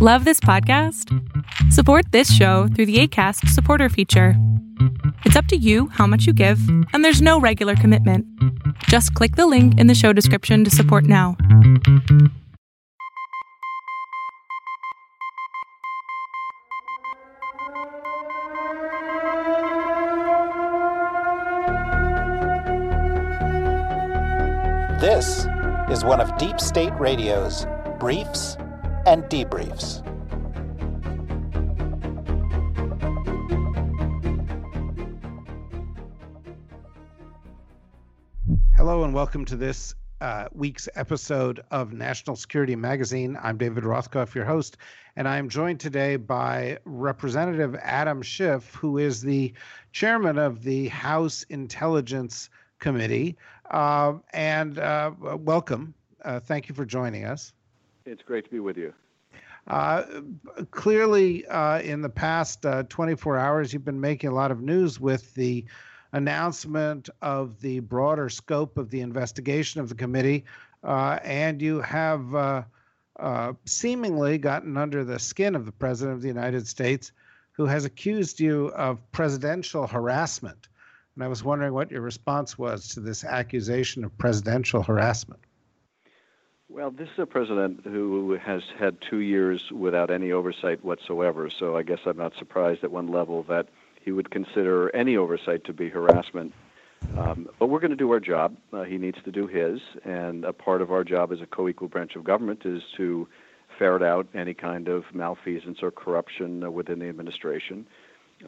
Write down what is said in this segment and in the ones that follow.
Love this podcast? Support this show through the ACAST supporter feature. It's up to you how much you give, and there's no regular commitment. Just click the link in the show description to support now. This is one of Deep State Radio's briefs and debriefs. Hello, and welcome to this uh, week's episode of National Security Magazine. I'm David Rothkopf, your host, and I am joined today by Representative Adam Schiff, who is the chairman of the House Intelligence Committee. Uh, and uh, welcome. Uh, thank you for joining us. It's great to be with you. Uh, clearly, uh, in the past 24 hours, you've been making a lot of news with the announcement of the broader scope of the investigation of the committee, and you have seemingly gotten under the skin of the President of the United States, who has accused you of presidential harassment. And I was wondering what your response was to this accusation of presidential harassment. Well, this is a president who has had two years without any oversight whatsoever. So I guess I'm not surprised at one level that he would consider any oversight to be harassment. Um, but we're going to do our job. Uh, he needs to do his. And a part of our job as a co equal branch of government is to ferret out any kind of malfeasance or corruption uh, within the administration.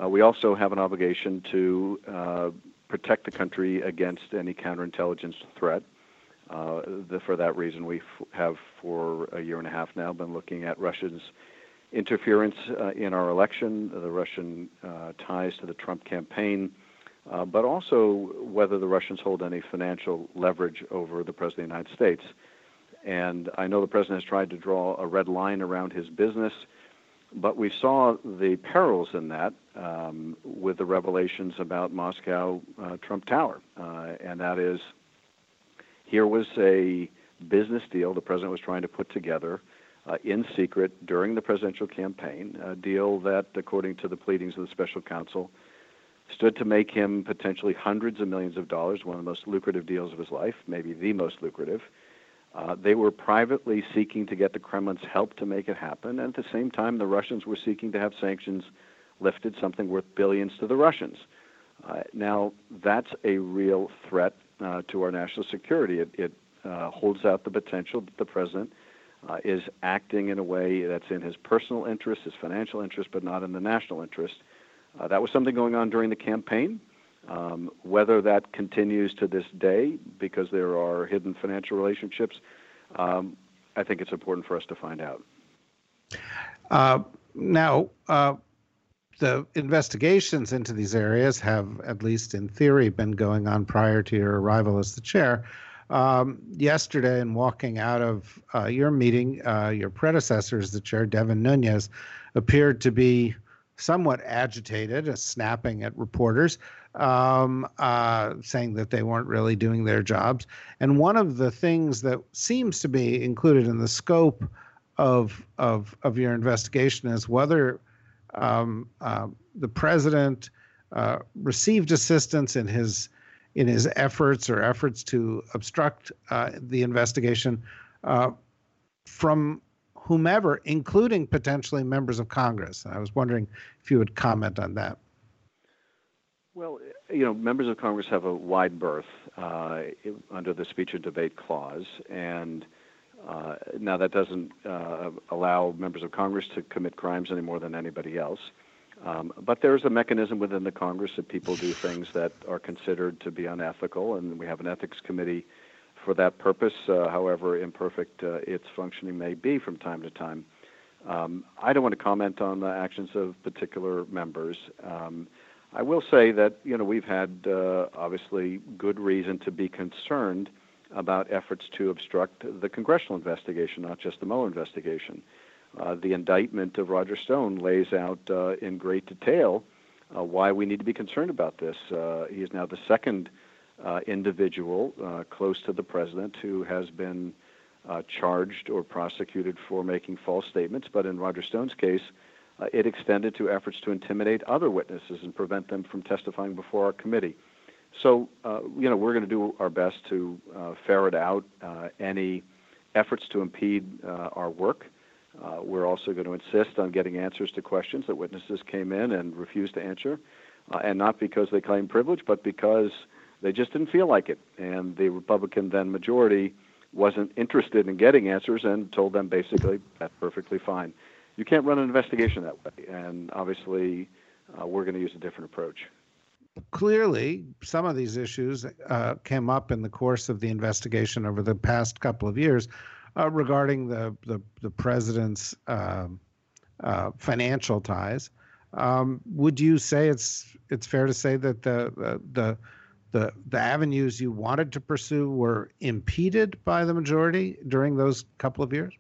Uh, we also have an obligation to uh, protect the country against any counterintelligence threat. Uh, the, for that reason, we f- have for a year and a half now been looking at Russia's interference uh, in our election, the Russian uh, ties to the Trump campaign, uh, but also whether the Russians hold any financial leverage over the President of the United States. And I know the President has tried to draw a red line around his business. But we saw the perils in that um, with the revelations about Moscow uh, Trump Tower. And that is, here was a business deal the president was trying to put together uh, in secret during the presidential campaign, a deal that, according to the pleadings of the special counsel, stood to make him potentially hundreds of millions of dollars, one of the most lucrative deals of his life, maybe the most lucrative. Uh, they were privately seeking to get the Kremlin's help to make it happen, and at the same time, the Russians were seeking to have sanctions lifted, something worth billions to the Russians. Uh, now, that's a real threat uh, to our national security. It, it uh, holds out the potential that the president uh, is acting in a way that's in his personal interest, his financial interest, but not in the national interest. Uh, that was something going on during the campaign. Um, whether that continues to this day because there are hidden financial relationships, um, I think it's important for us to find out. Uh, now, uh, the investigations into these areas have, at least in theory, been going on prior to your arrival as the chair. Um, yesterday, in walking out of uh, your meeting, uh, your predecessor as the chair, Devin Nunes, appeared to be somewhat agitated, uh, snapping at reporters um, uh, saying that they weren't really doing their jobs. And one of the things that seems to be included in the scope of of of your investigation is whether um, uh, the president uh, received assistance in his in his efforts or efforts to obstruct uh, the investigation uh, from whomever, including potentially members of Congress. I was wondering if you would comment on that. Well, you know, members of Congress have a wide berth uh, under the speech and debate clause, and uh, now that doesn't uh, allow members of Congress to commit crimes any more than anybody else. Um, but there's a mechanism within the Congress that people do things that are considered to be unethical, and we have an ethics committee for that purpose, uh, however imperfect uh, its functioning may be from time to time. Um, I don't want to comment on the actions of particular members. Um, I will say that you know we've had uh, obviously good reason to be concerned about efforts to obstruct the congressional investigation, not just the Mueller investigation. Uh, the indictment of Roger Stone lays out uh, in great detail uh, why we need to be concerned about this. Uh, he is now the second uh, individual close to the president who has been uh, charged or prosecuted for making false statements, but in Roger Stone's case, uh, it extended to efforts to intimidate other witnesses and prevent them from testifying before our committee. So, uh, you know, we're going to do our best to uh, ferret out uh, any efforts to impede uh, our work. Uh, we're also going to insist on getting answers to questions that witnesses came in and refused to answer, uh, and not because they claim privilege, but because they just didn't feel like it. And the Republican then majority wasn't interested in getting answers and told them basically that's perfectly fine. You can't run an investigation that way, and obviously, we're going to use a different approach clearly some of these issues uh, came up in the course of the investigation over the past couple of years uh, regarding the the, the president's uh, financial ties. Um, would you say it's it's fair to say that the the the the avenues you wanted to pursue were impeded by the majority during those couple of years?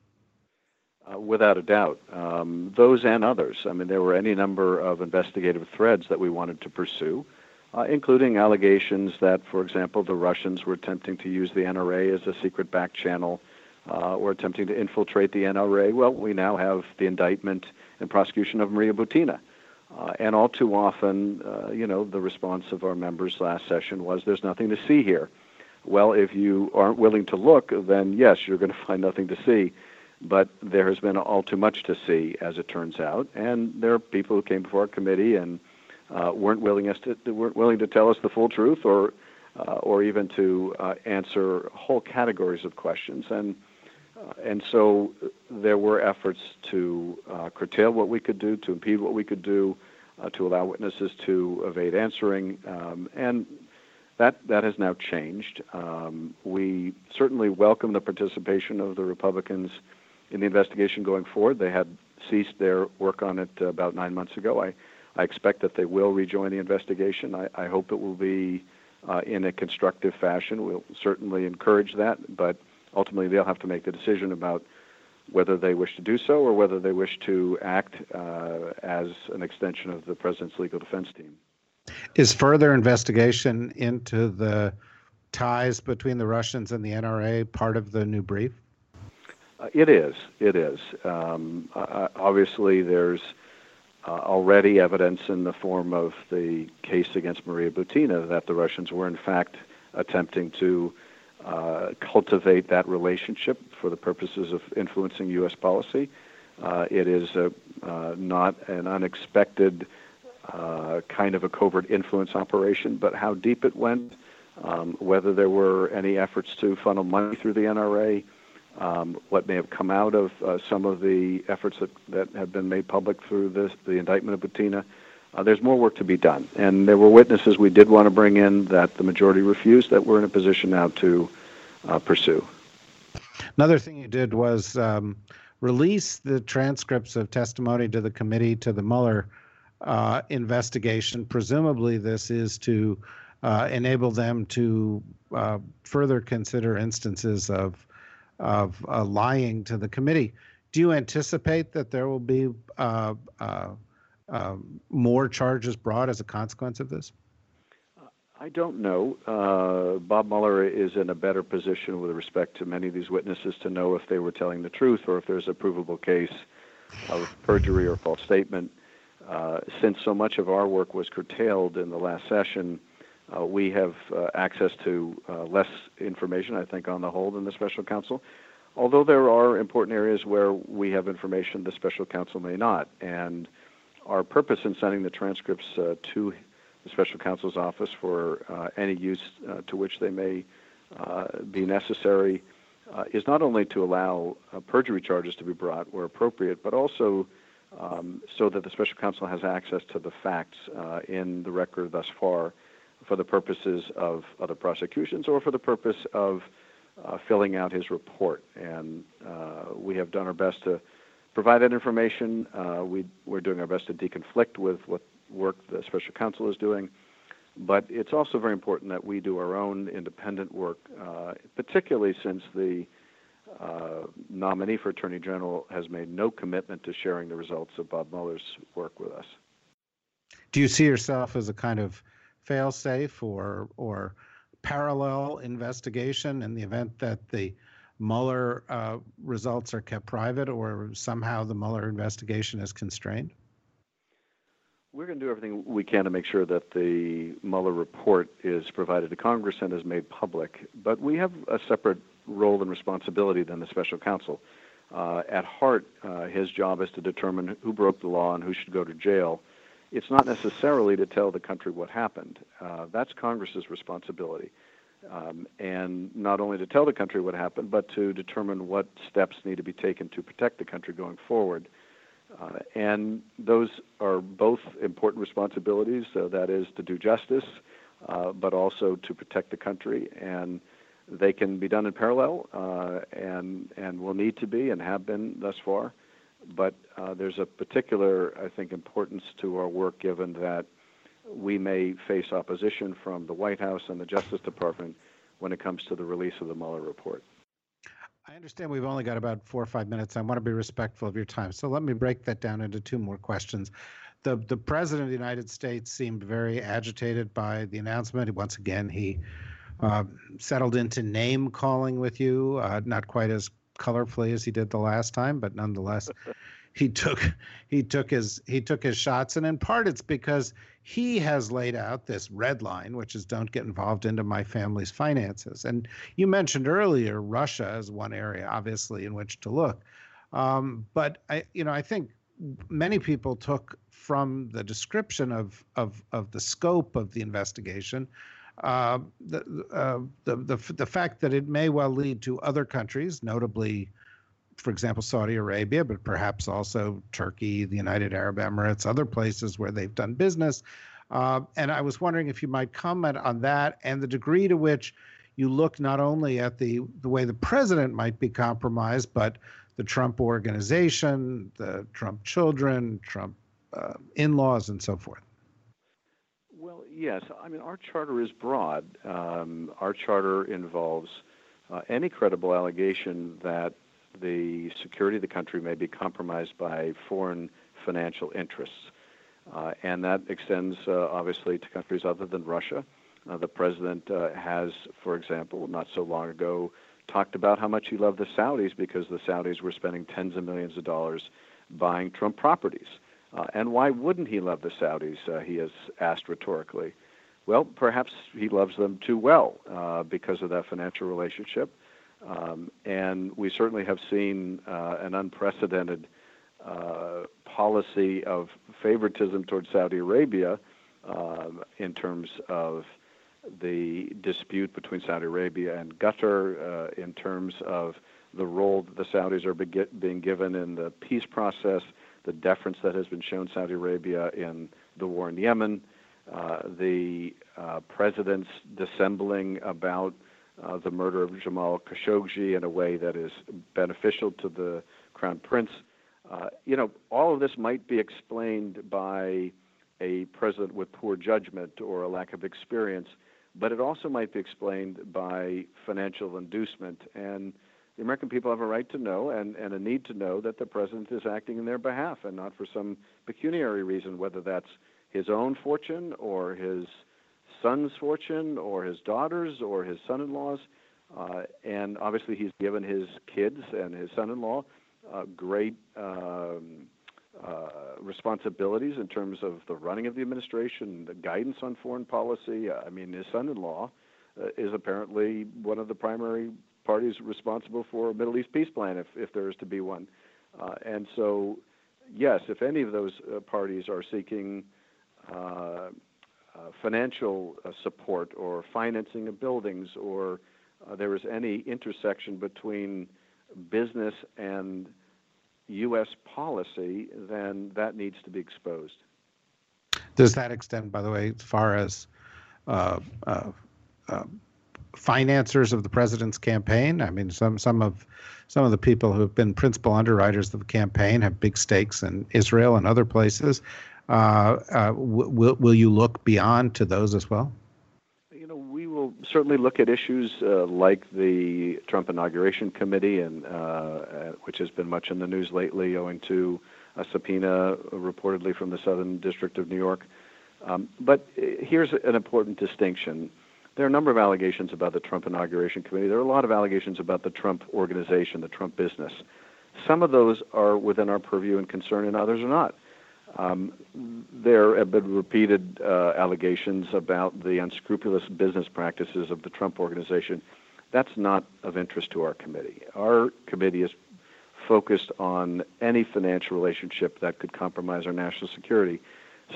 Uh, without a doubt. Um, those and others. I mean, there were any number of investigative threads that we wanted to pursue uh, including allegations that, for example, the Russians were attempting to use the NRA as a secret back channel uh, or attempting to infiltrate the NRA. Well, we now have the indictment and prosecution of Maria Butina. Uh, and all too often, uh, you know, the response of our members last session was there's nothing to see here. Well, if you aren't willing to look, then yes, you're going to find nothing to see. But there has been all too much to see, as it turns out. And there are people who came before our committee and uh, weren't willing us to weren't willing to tell us the full truth or uh, or even to uh, answer whole categories of questions and uh, and so there were efforts to uh, curtail what we could do, to impede what we could do, uh, to allow witnesses to evade answering, um, and that that has now changed. Um, we certainly welcome the participation of the Republicans in the investigation going forward. They had ceased their work on it about nine months ago. I I expect that they will rejoin the investigation. I, I hope it will be uh, in a constructive fashion. We'll certainly encourage that, but ultimately they'll have to make the decision about whether they wish to do so or whether they wish to act uh, as an extension of the president's legal defense team. Is further investigation into the ties between the Russians and the NRA part of the new brief? Uh, it is. It is. Um, uh, obviously, there's uh, already evidence in the form of the case against Maria Butina that the Russians were in fact attempting to uh, cultivate that relationship for the purposes of influencing U.S. policy. Uh, it is a, uh, not an unexpected uh, kind of a covert influence operation, but how deep it went, um, whether there were any efforts to funnel money through the NRA, um, what may have come out of uh, some of the efforts that, that have been made public through this, the indictment of Butina. Uh, there's more work to be done. And there were witnesses we did want to bring in that the majority refused that we're in a position now to uh, pursue. Another thing you did was um, release the transcripts of testimony to the committee to the Mueller uh, investigation. Presumably, this is to uh, enable them to uh, further consider instances of of uh, lying to the committee. Do you anticipate that there will be uh, uh, um, more charges brought as a consequence of this? I don't know. Uh, Bob Mueller is in a better position with respect to many of these witnesses to know if they were telling the truth or if there's a provable case of perjury or false statement. Uh, since so much of our work was curtailed in the last session, uh, we have uh, access to uh, less information, I think, on the whole, than the special counsel. Although there are important areas where we have information the special counsel may not. And our purpose in sending the transcripts uh, to the special counsel's office for uh, any use uh, to which they may be necessary is not only to allow perjury charges to be brought where appropriate, but also um, so that the special counsel has access to the facts in the record thus far for the purposes of other prosecutions or for the purpose of uh, filling out his report. And uh, we have done our best to provide that information. Uh, we, we're doing our best to deconflict with what work the special counsel is doing. But it's also very important that we do our own independent work, uh, particularly since the uh, nominee for Attorney General has made no commitment to sharing the results of Bob Mueller's work with us. Do you see yourself as a kind of fail-safe or or parallel investigation in the event that the Mueller uh, results are kept private, or somehow the Mueller investigation is constrained? We're going to do everything we can to make sure that the Mueller report is provided to Congress and is made public. But we have a separate role and responsibility than the special counsel. Uh, at heart, uh, his job is to determine who broke the law and who should go to jail. It's not necessarily to tell the country what happened. Uh, that's Congress's responsibility. Um, and not only to tell the country what happened, but to determine what steps need to be taken to protect the country going forward. Uh, and those are both important responsibilities. So that is to do justice, uh, but also to protect the country. And they can be done in parallel, uh, and and will need to be and have been thus far. But uh, there's a particular, I think, importance to our work, given that we may face opposition from the White House and the Justice Department when it comes to the release of the Mueller report. I understand we've only got about four or five minutes. I want to be respectful of your time. So let me break that down into two more questions. The, the president of the United States seemed very agitated by the announcement. Once again, he uh, settled into name calling with you, uh, not quite as colorfully as he did the last time, but nonetheless, he took he took his he took his shots, and in part it's because he has laid out this red line, which is don't get involved into my family's finances. And you mentioned earlier Russia as one area, obviously, in which to look. Um, but I, you know, I think many people took from the description of of of the scope of the investigation. Uh, the, uh, the the the fact that it may well lead to other countries, notably for example, Saudi Arabia, but perhaps also Turkey, the United Arab Emirates, other places where they've done business. Uh, and I was wondering if you might comment on that and the degree to which you look not only at the, the way the president might be compromised, but the Trump organization, the Trump children, Trump uh, in laws, and so forth. Yes. I mean, our charter is broad. Um, our charter involves uh, any credible allegation that the security of the country may be compromised by foreign financial interests. Uh, and that extends uh, obviously to countries other than Russia. Uh, the president uh, has, for example, not so long ago, talked about how much he loved the Saudis because the Saudis were spending tens of millions of dollars buying Trump properties. Uh, and why wouldn't he love the Saudis? Uh, he has asked rhetorically. Well, perhaps he loves them too well because of that financial relationship. Um, and we certainly have seen uh, an unprecedented uh, policy of favoritism towards Saudi Arabia um, in terms of the dispute between Saudi Arabia and Qatar, uh, in terms of the role that the Saudis are be- being given in the peace process, the deference that has been shown Saudi Arabia in the war in Yemen, uh, the uh, president's dissembling about uh, the murder of Jamal Khashoggi in a way that is beneficial to the crown prince. Uh, you know, all of this might be explained by a president with poor judgment or a lack of experience, but it also might be explained by financial inducement. And the American people have a right to know and, and a need to know that the president is acting in their behalf and not for some pecuniary reason, whether that's his own fortune or his son's fortune or his daughter's or his son-in-law's. Uh, and obviously, he's given his kids and his son-in-law uh, great um, uh, responsibilities in terms of the running of the administration, the guidance on foreign policy. I mean, his son-in-law uh, is apparently one of the primary parties responsible for a Middle East peace plan, if if there is to be one. Uh, and so, yes, if any of those uh, parties are seeking uh, financial uh, support or financing of buildings or uh, there is any intersection between business and U.S. policy, then that needs to be exposed. Does that extend, by the way, as far as uh, uh, uh, financiers of the president's campaign? I mean, some some of some of the people who have been principal underwriters of the campaign have big stakes in Israel and other places. Uh, uh, will will you look beyond to those as well? You know, we will certainly look at issues uh, like the Trump inauguration committee, and which has been much in the news lately, owing to a subpoena reportedly from the Southern District of New York. Um, but here's an important distinction there are a number of allegations about the Trump Inauguration Committee. There are a lot of allegations about the Trump organization, the Trump business. Some of those are within our purview and concern, and others are not. Um, there have been repeated uh, allegations about the unscrupulous business practices of the Trump organization. That's not of interest to our committee. Our committee is focused on any financial relationship that could compromise our national security.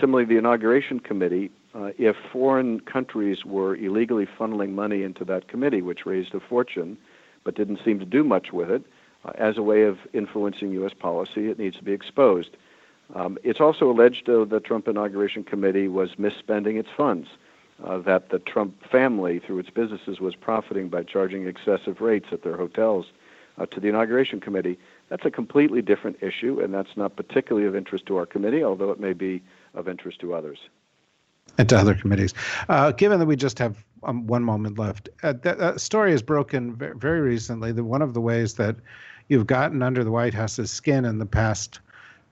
Similarly, the inauguration committee, uh, if foreign countries were illegally funneling money into that committee, which raised a fortune but didn't seem to do much with it, uh, as a way of influencing U.S. policy, it needs to be exposed. Um, it's also alleged, though, the Trump Inauguration Committee was misspending its funds, uh, that the Trump family, through its businesses, was profiting by charging excessive rates at their hotels uh, to the Inauguration Committee. That's a completely different issue, and that's not particularly of interest to our committee, although it may be of interest to others. And to other committees. Uh, given that we just have um, one moment left, uh, that uh, story is broken very, very recently that one of the ways that you've gotten under the White House's skin in the past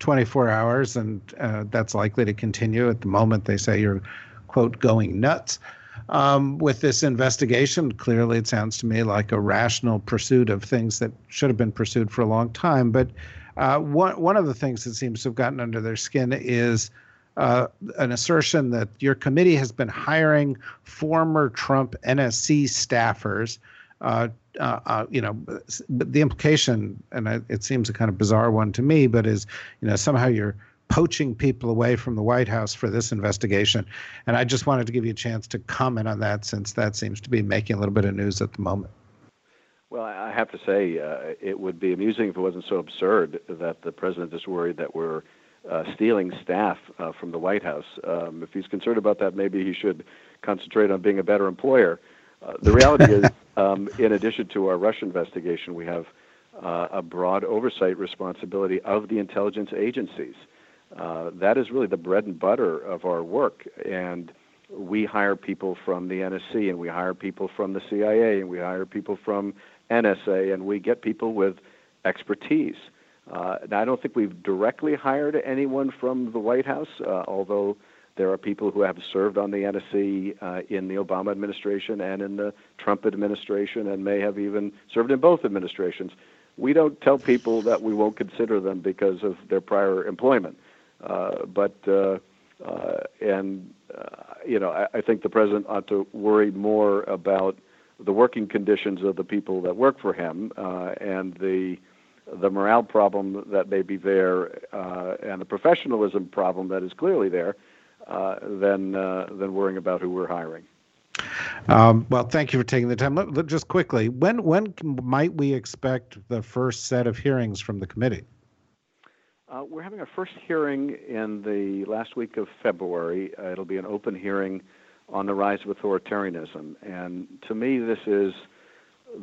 24 hours, and uh, that's likely to continue. At the moment, they say you're, quote, going nuts. Um, with this investigation, clearly it sounds to me like a rational pursuit of things that should have been pursued for a long time. But uh, one, one of the things that seems to have gotten under their skin is uh, an assertion that your committee has been hiring former Trump NSC staffers uh, uh, uh, you know, the implication, and it seems a kind of bizarre one to me, but is, you know, somehow you're poaching people away from the White House for this investigation. And I just wanted to give you a chance to comment on that since that seems to be making a little bit of news at the moment. Well, I have to say, uh, it would be amusing if it wasn't so absurd that the president is worried that we're uh, stealing staff uh, from the White House. Um, if he's concerned about that, maybe he should concentrate on being a better employer. Uh, the reality is, um, in addition to our Russia investigation, we have uh, a broad oversight responsibility of the intelligence agencies. Uh, that is really the bread and butter of our work. And we hire people from the NSC, and we hire people from the CIA, and we hire people from NSA, and we get people with expertise. Uh, now, I don't think we've directly hired anyone from the White House, uh, although there are people who have served on the NSC uh, in the Obama administration and in the Trump administration and may have even served in both administrations. We don't tell people that we won't consider them because of their prior employment. Uh, but, uh, uh and, you know, I, I think the president ought to worry more about the working conditions of the people that work for him uh, and the the morale problem that may be there uh, and the professionalism problem that is clearly there uh, than uh, than worrying about who we're hiring. Um, well, thank you for taking the time. Let, let, just quickly, when when might we expect the first set of hearings from the committee? Uh, we're having our first hearing in the last week of February. Uh, it'll be an open hearing on the rise of authoritarianism, and to me, this is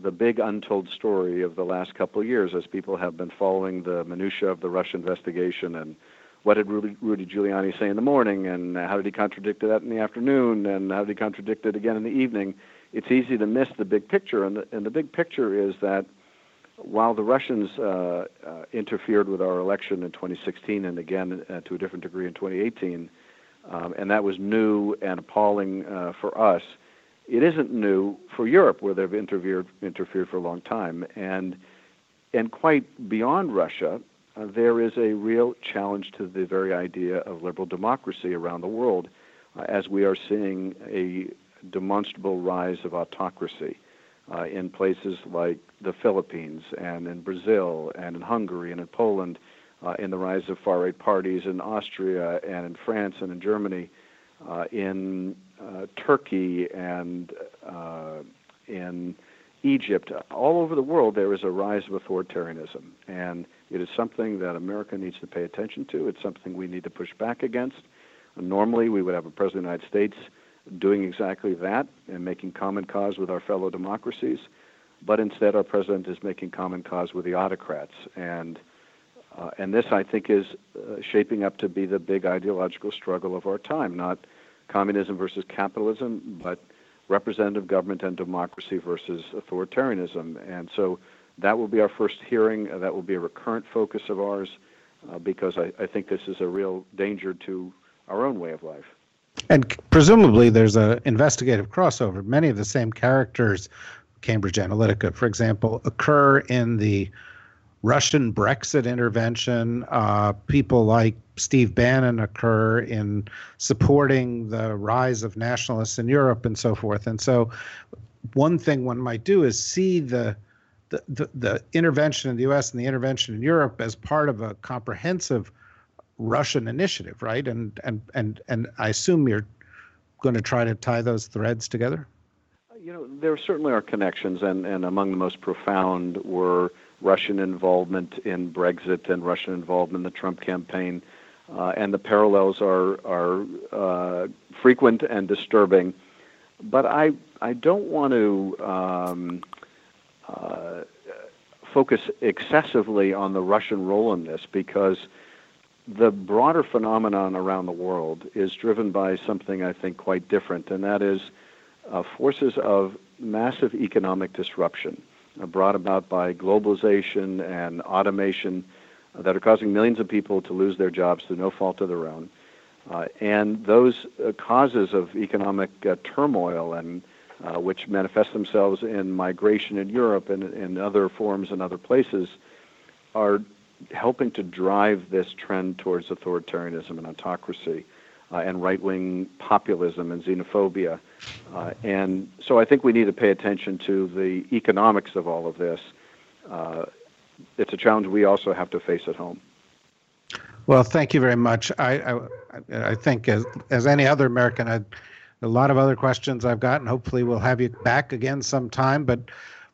the big untold story of the last couple of years, as people have been following the minutia of the Russia investigation and what did Rudy, Rudy Giuliani say in the morning, and how did he contradict that in the afternoon, and how did he contradict it again in the evening? It's easy to miss the big picture, and the, and the big picture is that while the Russians uh, uh, interfered with our election in 2016 and again uh, to a different degree in 2018, um, and that was new and appalling uh, for us, it isn't new for Europe, where they've interfered interfered for a long time, and and quite beyond Russia, uh, there is a real challenge to the very idea of liberal democracy around the world, uh, as we are seeing a demonstrable rise of autocracy uh, in places like the Philippines and in Brazil and in Hungary and in Poland, uh, in the rise of far right parties in Austria and in France and in Germany, in uh, Turkey and in Egypt, all over the world, there is a rise of authoritarianism. And it is something that America needs to pay attention to. It's something we need to push back against. Normally, we would have a president of the United States doing exactly that and making common cause with our fellow democracies. But instead, our president is making common cause with the autocrats. And, uh, and this, I think, is uh, shaping up to be the big ideological struggle of our time not communism versus capitalism, but representative government and democracy versus authoritarianism. And so that will be our first hearing. Uh, that will be a recurrent focus of ours uh, because I, I, think this is a real danger to our own way of life. And presumably, there's an investigative crossover. Many of the same characters, Cambridge Analytica, for example, occur in the Russian Brexit intervention. Uh, people like Steve Bannon occur in supporting the rise of nationalists in Europe and so forth. And so, one thing one might do is see the the, the, the intervention in the U.S. and the intervention in Europe as part of a comprehensive Russian initiative, right? And and and and I assume you're going to try to tie those threads together. You know, there certainly are connections, and and among the most profound were Russian involvement in Brexit and Russian involvement in the Trump campaign, uh, and the parallels are are uh, frequent and disturbing. But I I don't want to. Um, uh, focus excessively on the Russian role in this because the broader phenomenon around the world is driven by something I think quite different, and that is uh, forces of massive economic disruption uh, brought about by globalization and automation uh, that are causing millions of people to lose their jobs through no fault of their own. Uh, and those uh, causes of economic uh, turmoil and which manifest themselves in migration in Europe and in other forms in other places are helping to drive this trend towards authoritarianism and autocracy uh, and right wing populism and xenophobia. Uh, and so I think we need to pay attention to the economics of all of this. Uh, it's a challenge we also have to face at home. Well, thank you very much. I, I, I think, as, as any other American, I'd, a lot of other questions I've got, and hopefully we'll have you back again sometime. But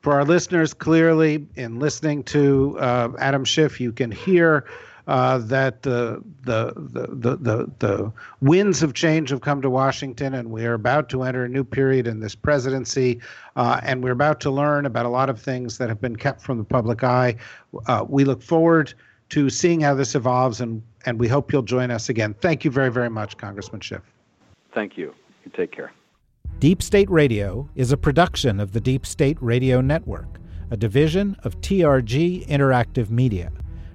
for our listeners, clearly in listening to uh, Adam Schiff, you can hear uh, that the, the, the, the, the winds of change have come to Washington, and we are about to enter a new period in this presidency, uh, and we're about to learn about a lot of things that have been kept from the public eye. Uh, we look forward to seeing how this evolves, and, and we hope you'll join us again. Thank you very, very much, Congressman Schiff. Thank you. You take care. Deep State Radio is a production of the Deep State Radio Network, a division of TRG Interactive Media.